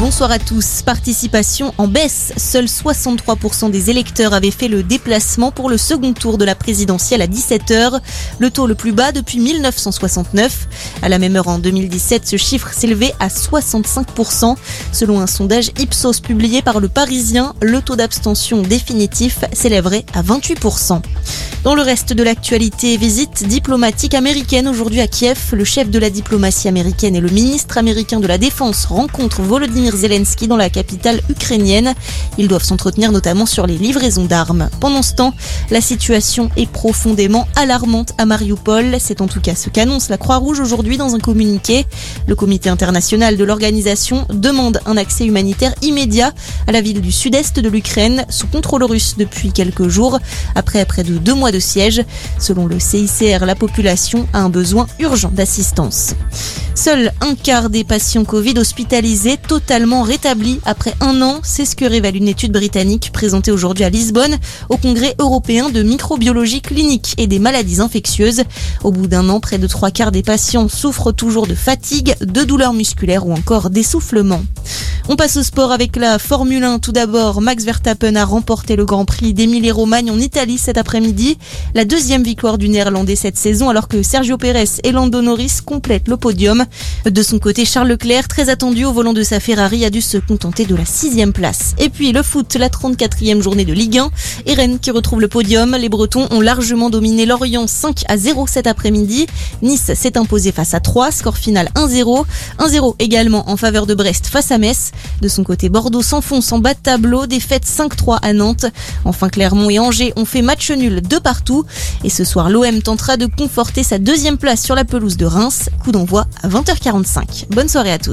Bonsoir à tous. Participation en baisse. Seuls 63% des électeurs avaient fait le déplacement pour le second tour de la présidentielle à 17h. Le taux le plus bas depuis 1969. À la même heure en 2017, ce chiffre s'élevait à 65%. Selon un sondage Ipsos publié par le Parisien, le taux d'abstention définitif s'élèverait à 28%. Dans le reste de l'actualité, visite diplomatique américaine aujourd'hui à Kiev. Le chef de la diplomatie américaine et le ministre américain de la Défense rencontrent Volodymyr Zelensky dans la capitale ukrainienne. Ils doivent s'entretenir notamment sur les livraisons d'armes. Pendant ce temps, la situation est profondément alarmante à Mariupol. C'est en tout cas ce qu'annonce la Croix-Rouge aujourd'hui dans un communiqué. Le comité international de l'organisation demande un accès humanitaire immédiat à la ville du sud-est de l'Ukraine, sous contrôle russe depuis quelques jours, après près de deux mois de siège. Selon le CICR, la population a un besoin urgent d'assistance. Seul un quart des patients Covid hospitalisés totalement rétablis après un an, c'est ce que révèle une étude britannique présentée aujourd'hui à Lisbonne au Congrès européen de microbiologie clinique et des maladies infectieuses. Au bout d'un an, près de trois quarts des patients souffrent toujours de fatigue, de douleurs musculaires ou encore d'essoufflement. On passe au sport avec la Formule 1. Tout d'abord, Max Verstappen a remporté le Grand Prix d'Émilie-Romagne en Italie cet après-midi. La deuxième victoire du Néerlandais cette saison alors que Sergio Pérez et Lando Norris complètent le podium. De son côté, Charles Leclerc, très attendu au volant de sa Ferrari, a dû se contenter de la sixième place. Et puis le foot, la 34e journée de Ligue 1. Et Rennes qui retrouve le podium. Les Bretons ont largement dominé Lorient 5 à 0 cet après-midi. Nice s'est imposé face à 3, score final 1-0. 1-0 également en faveur de Brest face à Metz. De son côté, Bordeaux s'enfonce en bas de tableau, défaite 5-3 à Nantes. Enfin, Clermont et Angers ont fait match nul de partout. Et ce soir, l'OM tentera de conforter sa deuxième place sur la pelouse de Reims. Coup d'envoi à 20h45. Bonne soirée à tous.